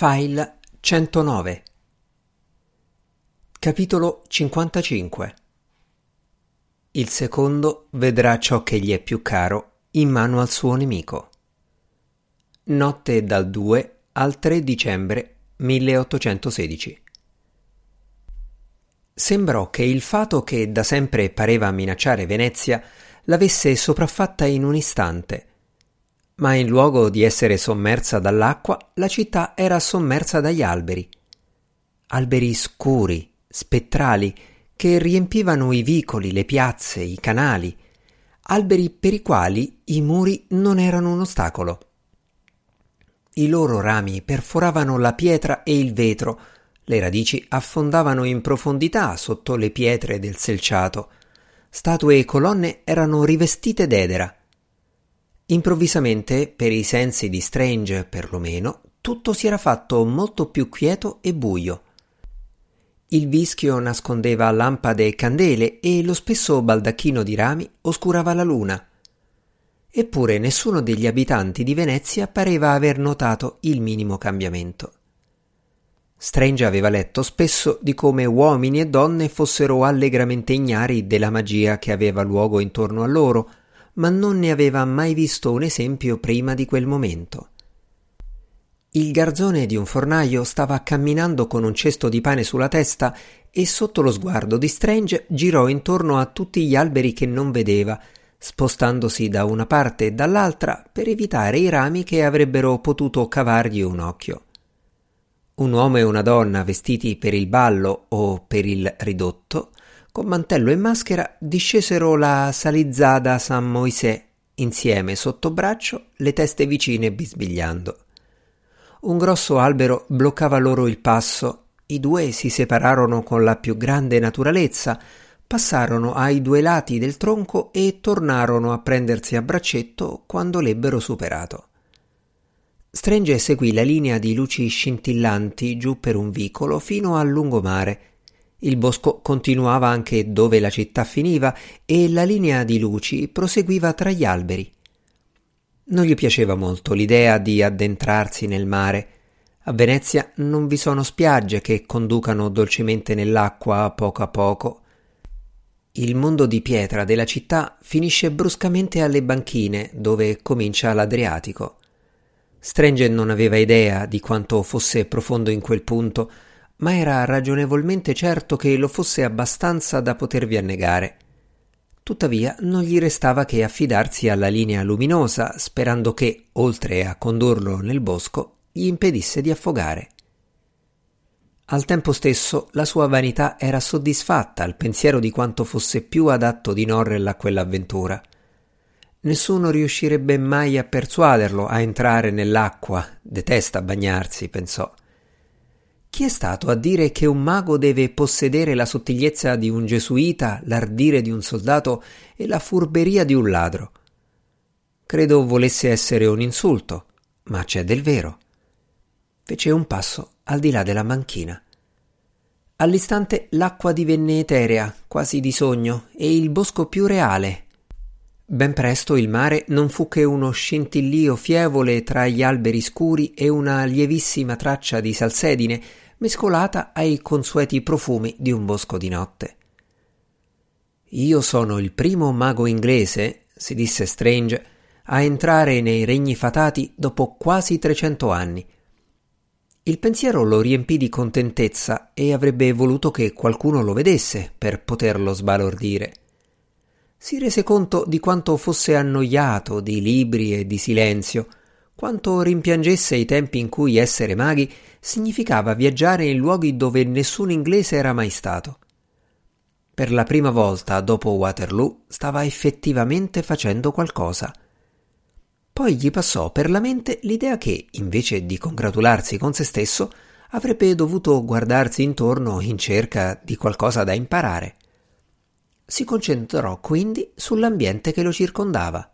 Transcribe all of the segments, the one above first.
File 109 Capitolo 55 Il secondo vedrà ciò che gli è più caro in mano al suo nemico. Notte dal 2 al 3 dicembre 1816 Sembrò che il fato che da sempre pareva minacciare Venezia l'avesse sopraffatta in un istante ma in luogo di essere sommersa dall'acqua, la città era sommersa dagli alberi. Alberi scuri, spettrali, che riempivano i vicoli, le piazze, i canali, alberi per i quali i muri non erano un ostacolo. I loro rami perforavano la pietra e il vetro, le radici affondavano in profondità sotto le pietre del selciato. Statue e colonne erano rivestite d'edera. Improvvisamente, per i sensi di Strange perlomeno, tutto si era fatto molto più quieto e buio. Il vischio nascondeva lampade e candele e lo spesso baldacchino di rami oscurava la luna. Eppure nessuno degli abitanti di Venezia pareva aver notato il minimo cambiamento. Strange aveva letto spesso di come uomini e donne fossero allegramente ignari della magia che aveva luogo intorno a loro, ma non ne aveva mai visto un esempio prima di quel momento. Il garzone di un fornaio stava camminando con un cesto di pane sulla testa e sotto lo sguardo di Strange girò intorno a tutti gli alberi che non vedeva, spostandosi da una parte e dall'altra per evitare i rami che avrebbero potuto cavargli un occhio. Un uomo e una donna vestiti per il ballo o per il ridotto con mantello e maschera discesero la salizzada San Moisè insieme sotto braccio, le teste vicine bisbigliando. Un grosso albero bloccava loro il passo, i due si separarono con la più grande naturalezza, passarono ai due lati del tronco e tornarono a prendersi a braccetto quando l'ebbero superato. Strange seguì la linea di luci scintillanti giù per un vicolo fino al lungomare il bosco continuava anche dove la città finiva e la linea di luci proseguiva tra gli alberi. Non gli piaceva molto l'idea di addentrarsi nel mare. A Venezia non vi sono spiagge che conducano dolcemente nell'acqua a poco a poco. Il mondo di pietra della città finisce bruscamente alle banchine dove comincia l'Adriatico. Strange non aveva idea di quanto fosse profondo in quel punto, ma era ragionevolmente certo che lo fosse abbastanza da potervi annegare. Tuttavia non gli restava che affidarsi alla linea luminosa, sperando che, oltre a condurlo nel bosco, gli impedisse di affogare. Al tempo stesso la sua vanità era soddisfatta al pensiero di quanto fosse più adatto di Norrell a quell'avventura. Nessuno riuscirebbe mai a persuaderlo a entrare nell'acqua, detesta bagnarsi, pensò. Chi è stato a dire che un mago deve possedere la sottigliezza di un gesuita, l'ardire di un soldato e la furberia di un ladro? Credo volesse essere un insulto, ma c'è del vero. Fece un passo al di là della manchina. All'istante l'acqua divenne eterea, quasi di sogno, e il bosco più reale. Ben presto il mare non fu che uno scintillio fievole tra gli alberi scuri e una lievissima traccia di salsedine mescolata ai consueti profumi di un bosco di notte. Io sono il primo mago inglese, si disse Strange, a entrare nei regni fatati dopo quasi trecento anni. Il pensiero lo riempì di contentezza e avrebbe voluto che qualcuno lo vedesse per poterlo sbalordire si rese conto di quanto fosse annoiato di libri e di silenzio, quanto rimpiangesse i tempi in cui essere maghi significava viaggiare in luoghi dove nessun inglese era mai stato. Per la prima volta dopo Waterloo stava effettivamente facendo qualcosa. Poi gli passò per la mente l'idea che, invece di congratularsi con se stesso, avrebbe dovuto guardarsi intorno in cerca di qualcosa da imparare si concentrò quindi sull'ambiente che lo circondava.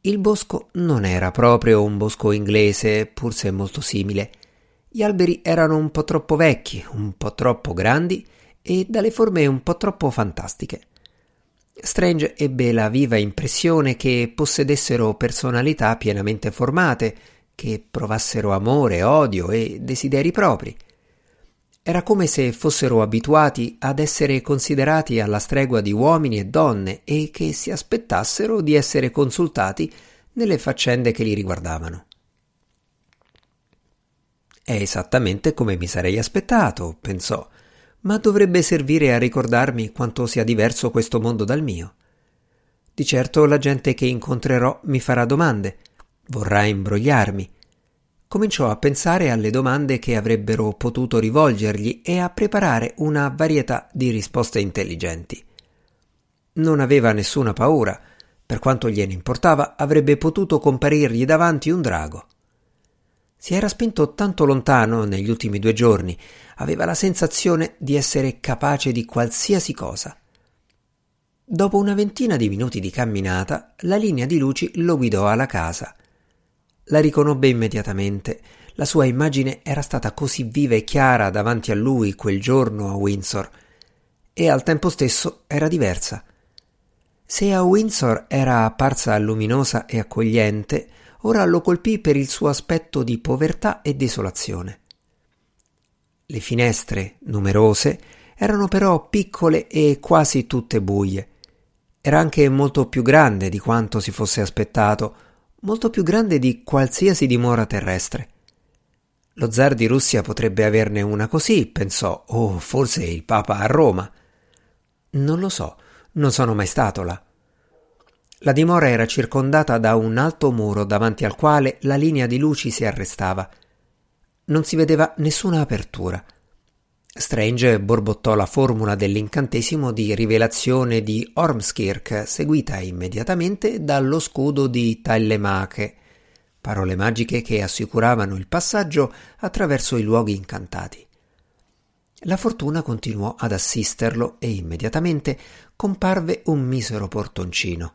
Il bosco non era proprio un bosco inglese, pur se molto simile. Gli alberi erano un po' troppo vecchi, un po' troppo grandi e dalle forme un po' troppo fantastiche. Strange ebbe la viva impressione che possedessero personalità pienamente formate, che provassero amore, odio e desideri propri. Era come se fossero abituati ad essere considerati alla stregua di uomini e donne e che si aspettassero di essere consultati nelle faccende che li riguardavano. È esattamente come mi sarei aspettato, pensò, ma dovrebbe servire a ricordarmi quanto sia diverso questo mondo dal mio. Di certo la gente che incontrerò mi farà domande, vorrà imbrogliarmi. Cominciò a pensare alle domande che avrebbero potuto rivolgergli e a preparare una varietà di risposte intelligenti. Non aveva nessuna paura, per quanto gliene importava, avrebbe potuto comparirgli davanti un drago. Si era spinto tanto lontano negli ultimi due giorni, aveva la sensazione di essere capace di qualsiasi cosa. Dopo una ventina di minuti di camminata, la linea di luci lo guidò alla casa. La riconobbe immediatamente. La sua immagine era stata così viva e chiara davanti a lui quel giorno a Windsor, e al tempo stesso era diversa. Se a Windsor era apparsa luminosa e accogliente, ora lo colpì per il suo aspetto di povertà e desolazione. Le finestre, numerose, erano però piccole e quasi tutte buie. Era anche molto più grande di quanto si fosse aspettato, molto più grande di qualsiasi dimora terrestre. Lo zar di Russia potrebbe averne una così, pensò, o forse il Papa a Roma. Non lo so, non sono mai stato là. La dimora era circondata da un alto muro davanti al quale la linea di luci si arrestava. Non si vedeva nessuna apertura. Strange borbottò la formula dell'incantesimo di rivelazione di Ormskirk, seguita immediatamente dallo scudo di Tallemache, parole magiche che assicuravano il passaggio attraverso i luoghi incantati. La fortuna continuò ad assisterlo e immediatamente comparve un misero portoncino.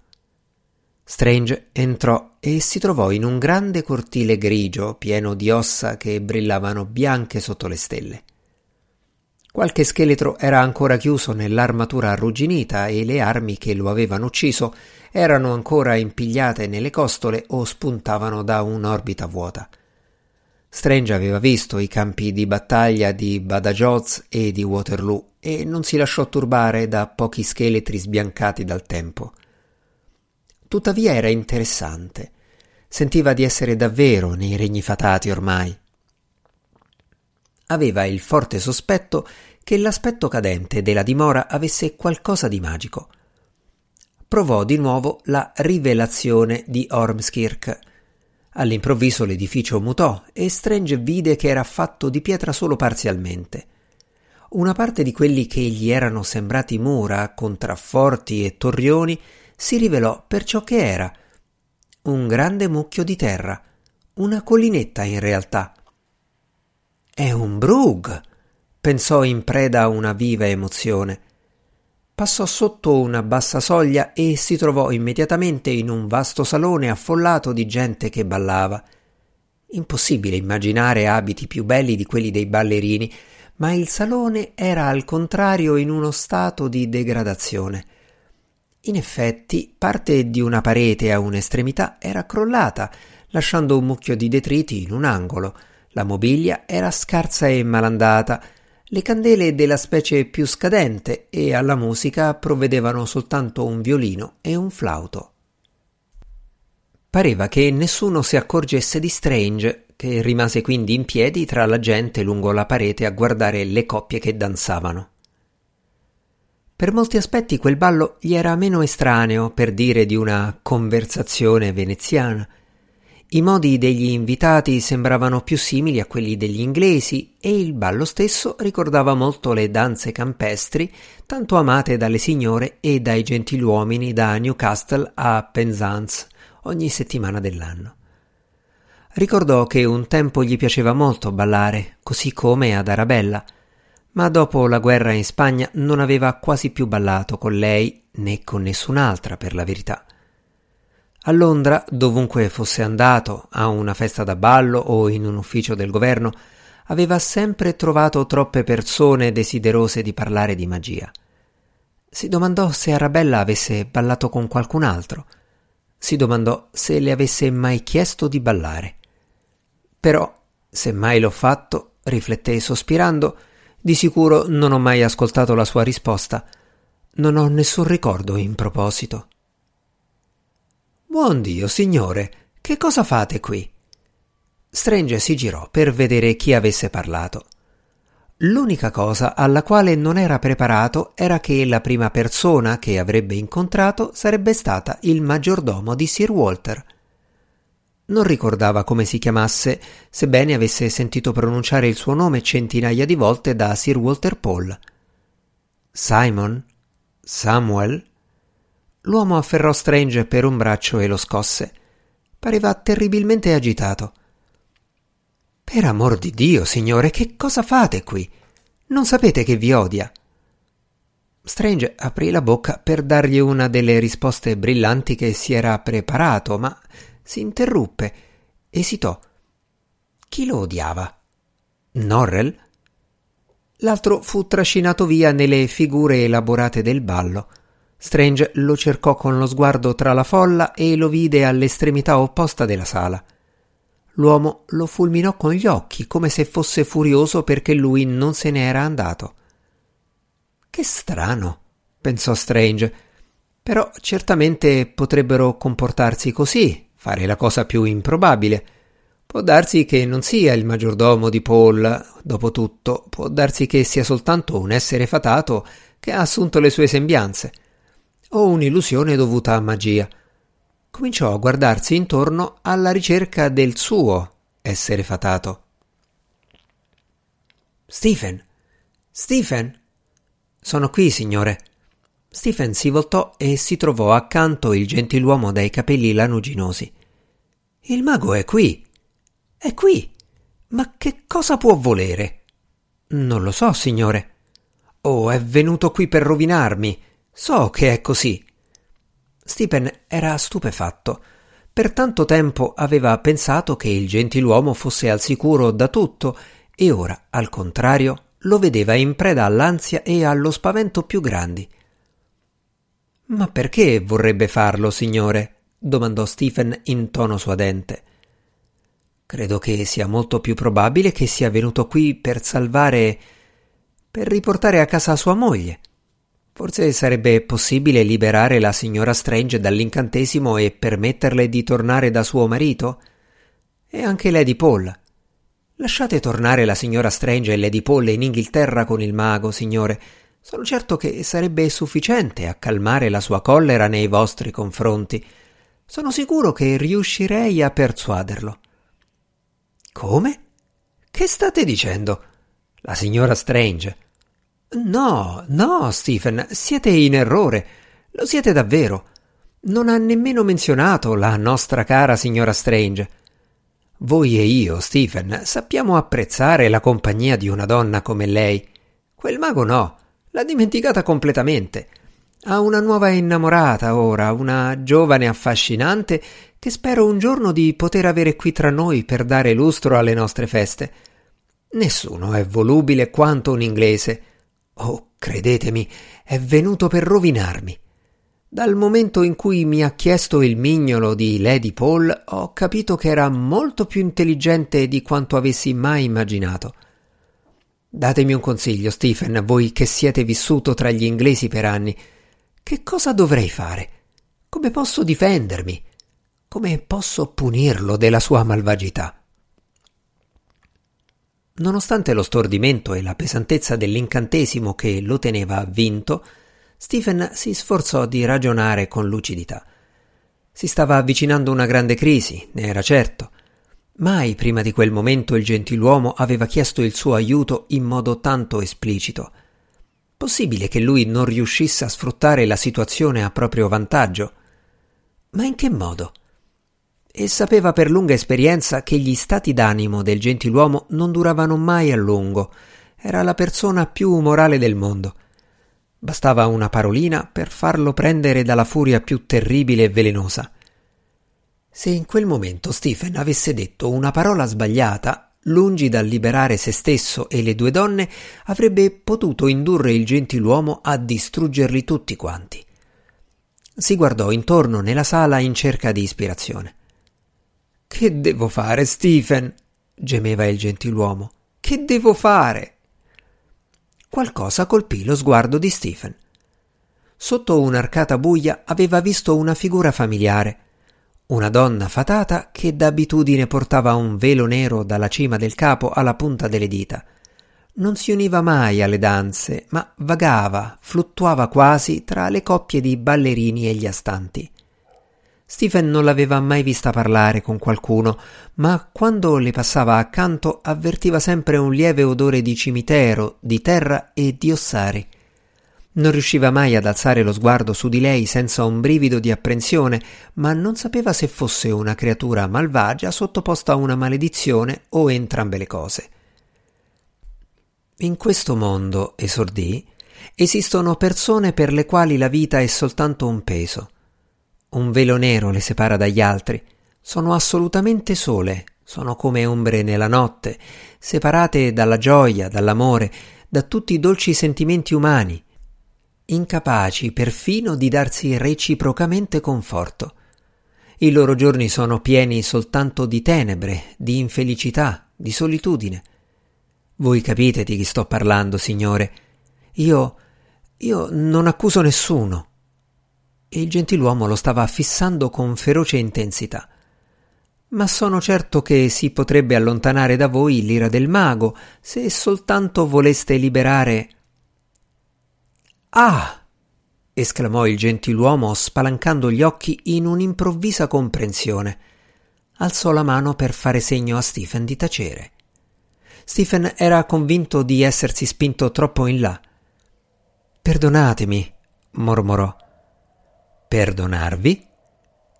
Strange entrò e si trovò in un grande cortile grigio pieno di ossa che brillavano bianche sotto le stelle. Qualche scheletro era ancora chiuso nell'armatura arrugginita e le armi che lo avevano ucciso erano ancora impigliate nelle costole o spuntavano da un'orbita vuota. Strange aveva visto i campi di battaglia di Badajoz e di Waterloo e non si lasciò turbare da pochi scheletri sbiancati dal tempo. Tuttavia era interessante. Sentiva di essere davvero nei regni fatati ormai. Aveva il forte sospetto che l'aspetto cadente della dimora avesse qualcosa di magico. Provò di nuovo la rivelazione di Ormskirk. All'improvviso l'edificio mutò e Strange vide che era fatto di pietra solo parzialmente. Una parte di quelli che gli erano sembrati mura, contrafforti e torrioni si rivelò per ciò che era un grande mucchio di terra, una collinetta in realtà. È un brug, pensò in preda a una viva emozione. Passò sotto una bassa soglia e si trovò immediatamente in un vasto salone affollato di gente che ballava. Impossibile immaginare abiti più belli di quelli dei ballerini, ma il salone era al contrario in uno stato di degradazione. In effetti, parte di una parete a un'estremità era crollata, lasciando un mucchio di detriti in un angolo. La mobilia era scarsa e malandata, le candele della specie più scadente e alla musica provvedevano soltanto un violino e un flauto. Pareva che nessuno si accorgesse di Strange, che rimase quindi in piedi tra la gente lungo la parete a guardare le coppie che danzavano. Per molti aspetti quel ballo gli era meno estraneo, per dire di una conversazione veneziana. I modi degli invitati sembravano più simili a quelli degli inglesi e il ballo stesso ricordava molto le danze campestri tanto amate dalle signore e dai gentiluomini da Newcastle a Penzance ogni settimana dell'anno. Ricordò che un tempo gli piaceva molto ballare, così come ad Arabella, ma dopo la guerra in Spagna non aveva quasi più ballato con lei né con nessun'altra per la verità. A Londra, dovunque fosse andato, a una festa da ballo o in un ufficio del governo, aveva sempre trovato troppe persone desiderose di parlare di magia. Si domandò se Arabella avesse ballato con qualcun altro. Si domandò se le avesse mai chiesto di ballare. Però, se mai l'ho fatto, rifletté sospirando, di sicuro non ho mai ascoltato la sua risposta. Non ho nessun ricordo in proposito. Buon Dio, signore, che cosa fate qui? Strange si girò per vedere chi avesse parlato. L'unica cosa alla quale non era preparato era che la prima persona che avrebbe incontrato sarebbe stata il maggiordomo di Sir Walter. Non ricordava come si chiamasse, sebbene avesse sentito pronunciare il suo nome centinaia di volte da Sir Walter Paul. Simon? Samuel? L'uomo afferrò Strange per un braccio e lo scosse. Pareva terribilmente agitato. Per amor di Dio, signore, che cosa fate qui? Non sapete che vi odia? Strange aprì la bocca per dargli una delle risposte brillanti che si era preparato, ma si interruppe, esitò. Chi lo odiava? Norrell? L'altro fu trascinato via nelle figure elaborate del ballo. Strange lo cercò con lo sguardo tra la folla e lo vide all'estremità opposta della sala. L'uomo lo fulminò con gli occhi, come se fosse furioso perché lui non se ne era andato. Che strano, pensò Strange. Però certamente potrebbero comportarsi così, fare la cosa più improbabile. Può darsi che non sia il maggiordomo di Paul, dopo tutto, può darsi che sia soltanto un essere fatato che ha assunto le sue sembianze, o un'illusione dovuta a magia cominciò a guardarsi intorno alla ricerca del suo essere fatato. Stephen! Stephen! Sono qui, signore. Stephen si voltò e si trovò accanto il gentiluomo dai capelli lanuginosi. Il mago è qui. È qui. Ma che cosa può volere? Non lo so, signore. Oh, è venuto qui per rovinarmi. So che è così. Stephen era stupefatto. Per tanto tempo aveva pensato che il gentiluomo fosse al sicuro da tutto e ora, al contrario, lo vedeva in preda all'ansia e allo spavento più grandi. Ma perché vorrebbe farlo, signore? domandò Stephen in tono suadente. Credo che sia molto più probabile che sia venuto qui per salvare. per riportare a casa sua moglie. Forse sarebbe possibile liberare la signora Strange dall'incantesimo e permetterle di tornare da suo marito? E anche Lady Paul. Lasciate tornare la signora Strange e Lady Paul in Inghilterra con il mago, signore. Sono certo che sarebbe sufficiente a calmare la sua collera nei vostri confronti. Sono sicuro che riuscirei a persuaderlo. Come? Che state dicendo? La signora Strange No, no, Stephen, siete in errore. Lo siete davvero. Non ha nemmeno menzionato la nostra cara signora Strange. Voi e io, Stephen, sappiamo apprezzare la compagnia di una donna come lei. Quel mago no, l'ha dimenticata completamente. Ha una nuova innamorata ora, una giovane affascinante che spero un giorno di poter avere qui tra noi per dare lustro alle nostre feste. Nessuno è volubile quanto un inglese. Oh, credetemi, è venuto per rovinarmi. Dal momento in cui mi ha chiesto il mignolo di Lady Paul, ho capito che era molto più intelligente di quanto avessi mai immaginato. Datemi un consiglio, Stephen, voi che siete vissuto tra gli inglesi per anni. Che cosa dovrei fare? Come posso difendermi? Come posso punirlo della sua malvagità? Nonostante lo stordimento e la pesantezza dell'incantesimo che lo teneva avvinto, Stephen si sforzò di ragionare con lucidità. Si stava avvicinando una grande crisi, ne era certo. Mai prima di quel momento il gentiluomo aveva chiesto il suo aiuto in modo tanto esplicito. Possibile che lui non riuscisse a sfruttare la situazione a proprio vantaggio? Ma in che modo? E sapeva per lunga esperienza che gli stati d'animo del gentiluomo non duravano mai a lungo. Era la persona più umorale del mondo. Bastava una parolina per farlo prendere dalla furia più terribile e velenosa. Se in quel momento Stephen avesse detto una parola sbagliata, lungi dal liberare se stesso e le due donne, avrebbe potuto indurre il gentiluomo a distruggerli tutti quanti. Si guardò intorno nella sala in cerca di ispirazione. Che devo fare, Stephen? gemeva il gentiluomo. Che devo fare? Qualcosa colpì lo sguardo di Stephen. Sotto un'arcata buia aveva visto una figura familiare, una donna fatata che d'abitudine portava un velo nero dalla cima del capo alla punta delle dita. Non si univa mai alle danze, ma vagava, fluttuava quasi tra le coppie di ballerini e gli astanti. Stephen non l'aveva mai vista parlare con qualcuno, ma quando le passava accanto avvertiva sempre un lieve odore di cimitero, di terra e di ossari. Non riusciva mai ad alzare lo sguardo su di lei senza un brivido di apprensione, ma non sapeva se fosse una creatura malvagia sottoposta a una maledizione o entrambe le cose. In questo mondo, esordì, esistono persone per le quali la vita è soltanto un peso. Un velo nero le separa dagli altri. Sono assolutamente sole, sono come ombre nella notte, separate dalla gioia, dall'amore, da tutti i dolci sentimenti umani, incapaci perfino di darsi reciprocamente conforto. I loro giorni sono pieni soltanto di tenebre, di infelicità, di solitudine. Voi capite di chi sto parlando, signore. Io. io non accuso nessuno. E il gentiluomo lo stava fissando con feroce intensità. Ma sono certo che si potrebbe allontanare da voi l'ira del mago se soltanto voleste liberare Ah! esclamò il gentiluomo spalancando gli occhi in un'improvvisa comprensione. Alzò la mano per fare segno a Stephen di tacere. Stephen era convinto di essersi spinto troppo in là. Perdonatemi, mormorò. Perdonarvi?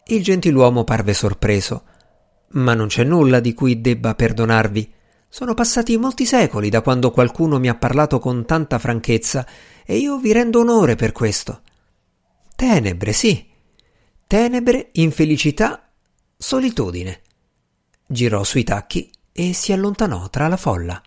Il gentiluomo parve sorpreso. Ma non c'è nulla di cui debba perdonarvi. Sono passati molti secoli da quando qualcuno mi ha parlato con tanta franchezza e io vi rendo onore per questo. Tenebre, sì. Tenebre, infelicità, solitudine. Girò sui tacchi e si allontanò tra la folla.